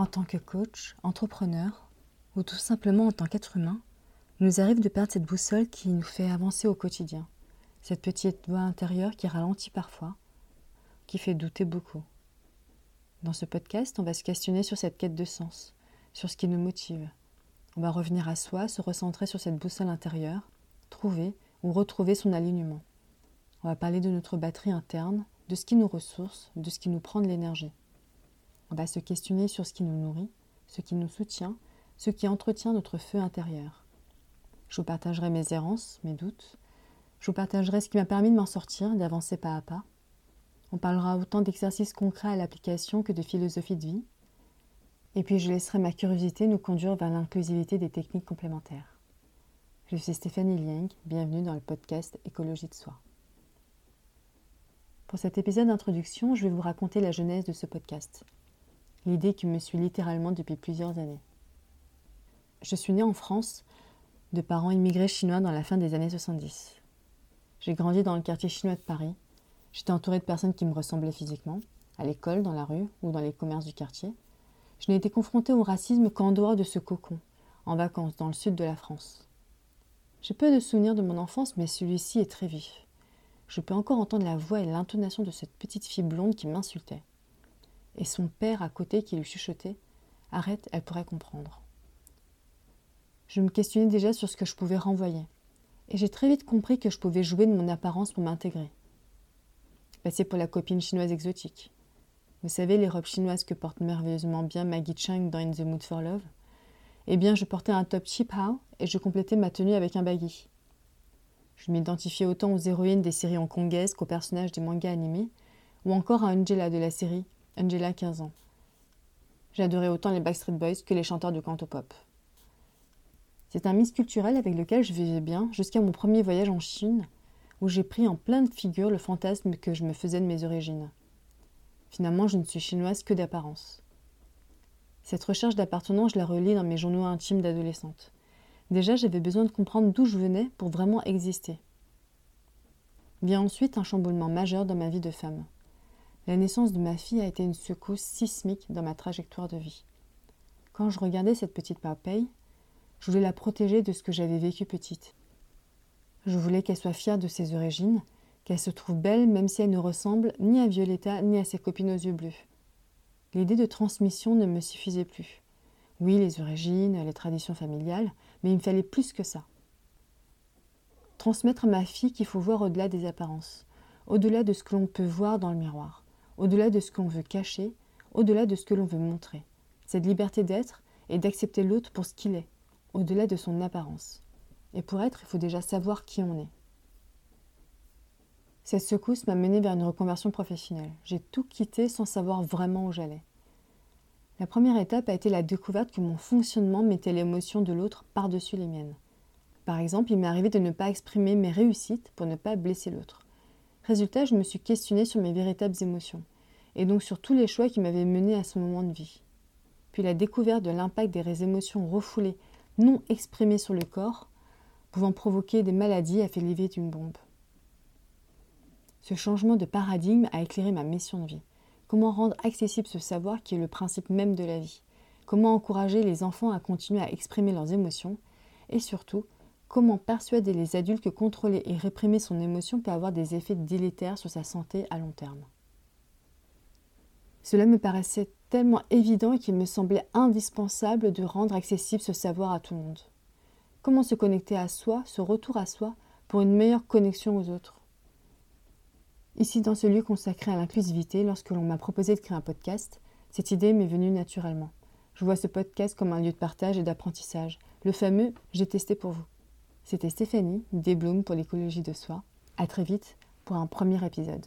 En tant que coach, entrepreneur, ou tout simplement en tant qu'être humain, il nous arrive de perdre cette boussole qui nous fait avancer au quotidien, cette petite voix intérieure qui ralentit parfois, qui fait douter beaucoup. Dans ce podcast, on va se questionner sur cette quête de sens, sur ce qui nous motive. On va revenir à soi, se recentrer sur cette boussole intérieure, trouver ou retrouver son alignement. On va parler de notre batterie interne, de ce qui nous ressource, de ce qui nous prend de l'énergie. On va se questionner sur ce qui nous nourrit, ce qui nous soutient, ce qui entretient notre feu intérieur. Je vous partagerai mes errances, mes doutes. Je vous partagerai ce qui m'a permis de m'en sortir, d'avancer pas à pas. On parlera autant d'exercices concrets à l'application que de philosophie de vie. Et puis je laisserai ma curiosité nous conduire vers l'inclusivité des techniques complémentaires. Je suis Stéphanie Lieng, bienvenue dans le podcast Écologie de soi. Pour cet épisode d'introduction, je vais vous raconter la genèse de ce podcast l'idée qui me suit littéralement depuis plusieurs années. Je suis née en France de parents immigrés chinois dans la fin des années 70. J'ai grandi dans le quartier chinois de Paris. J'étais entourée de personnes qui me ressemblaient physiquement, à l'école, dans la rue ou dans les commerces du quartier. Je n'ai été confrontée au racisme qu'en dehors de ce cocon, en vacances dans le sud de la France. J'ai peu de souvenirs de mon enfance, mais celui-ci est très vif. Je peux encore entendre la voix et l'intonation de cette petite fille blonde qui m'insultait et son père à côté qui lui chuchotait Arrête, elle pourrait comprendre. Je me questionnais déjà sur ce que je pouvais renvoyer, et j'ai très vite compris que je pouvais jouer de mon apparence pour m'intégrer. Passer pour la copine chinoise exotique. Vous savez, les robes chinoises que porte merveilleusement bien Maggie Chang dans In the Mood for Love Eh bien, je portais un top cheap how et je complétais ma tenue avec un baggy. Je m'identifiais autant aux héroïnes des séries hongkongaises qu'aux personnages des mangas animés, ou encore à Angela de la série Angela, 15 ans. J'adorais autant les Backstreet Boys que les chanteurs du canto-pop. C'est un mix culturel avec lequel je vivais bien jusqu'à mon premier voyage en Chine, où j'ai pris en pleine figure le fantasme que je me faisais de mes origines. Finalement, je ne suis chinoise que d'apparence. Cette recherche d'appartenance, je la relis dans mes journaux intimes d'adolescente. Déjà, j'avais besoin de comprendre d'où je venais pour vraiment exister. Vient ensuite un chamboulement majeur dans ma vie de femme. La naissance de ma fille a été une secousse sismique dans ma trajectoire de vie. Quand je regardais cette petite Popeye, je voulais la protéger de ce que j'avais vécu petite. Je voulais qu'elle soit fière de ses origines, qu'elle se trouve belle même si elle ne ressemble ni à Violetta ni à ses copines aux yeux bleus. L'idée de transmission ne me suffisait plus. Oui, les origines, les traditions familiales, mais il me fallait plus que ça. Transmettre à ma fille qu'il faut voir au-delà des apparences, au-delà de ce que l'on peut voir dans le miroir au-delà de ce qu'on veut cacher, au-delà de ce que l'on veut montrer. Cette liberté d'être et d'accepter l'autre pour ce qu'il est, au-delà de son apparence. Et pour être, il faut déjà savoir qui on est. Cette secousse m'a mené vers une reconversion professionnelle. J'ai tout quitté sans savoir vraiment où j'allais. La première étape a été la découverte que mon fonctionnement mettait l'émotion de l'autre par-dessus les miennes. Par exemple, il m'est arrivé de ne pas exprimer mes réussites pour ne pas blesser l'autre. Résultat, je me suis questionnée sur mes véritables émotions, et donc sur tous les choix qui m'avaient mené à ce moment de vie. Puis la découverte de l'impact des émotions refoulées, non exprimées sur le corps, pouvant provoquer des maladies a fait lever d'une bombe. Ce changement de paradigme a éclairé ma mission de vie. Comment rendre accessible ce savoir qui est le principe même de la vie? Comment encourager les enfants à continuer à exprimer leurs émotions? Et surtout, Comment persuader les adultes que contrôler et réprimer son émotion peut avoir des effets délétères sur sa santé à long terme? Cela me paraissait tellement évident qu'il me semblait indispensable de rendre accessible ce savoir à tout le monde. Comment se connecter à soi, ce retour à soi, pour une meilleure connexion aux autres? Ici, dans ce lieu consacré à l'inclusivité, lorsque l'on m'a proposé de créer un podcast, cette idée m'est venue naturellement. Je vois ce podcast comme un lieu de partage et d'apprentissage, le fameux J'ai testé pour vous. C'était Stéphanie, des pour l'écologie de soi. À très vite pour un premier épisode.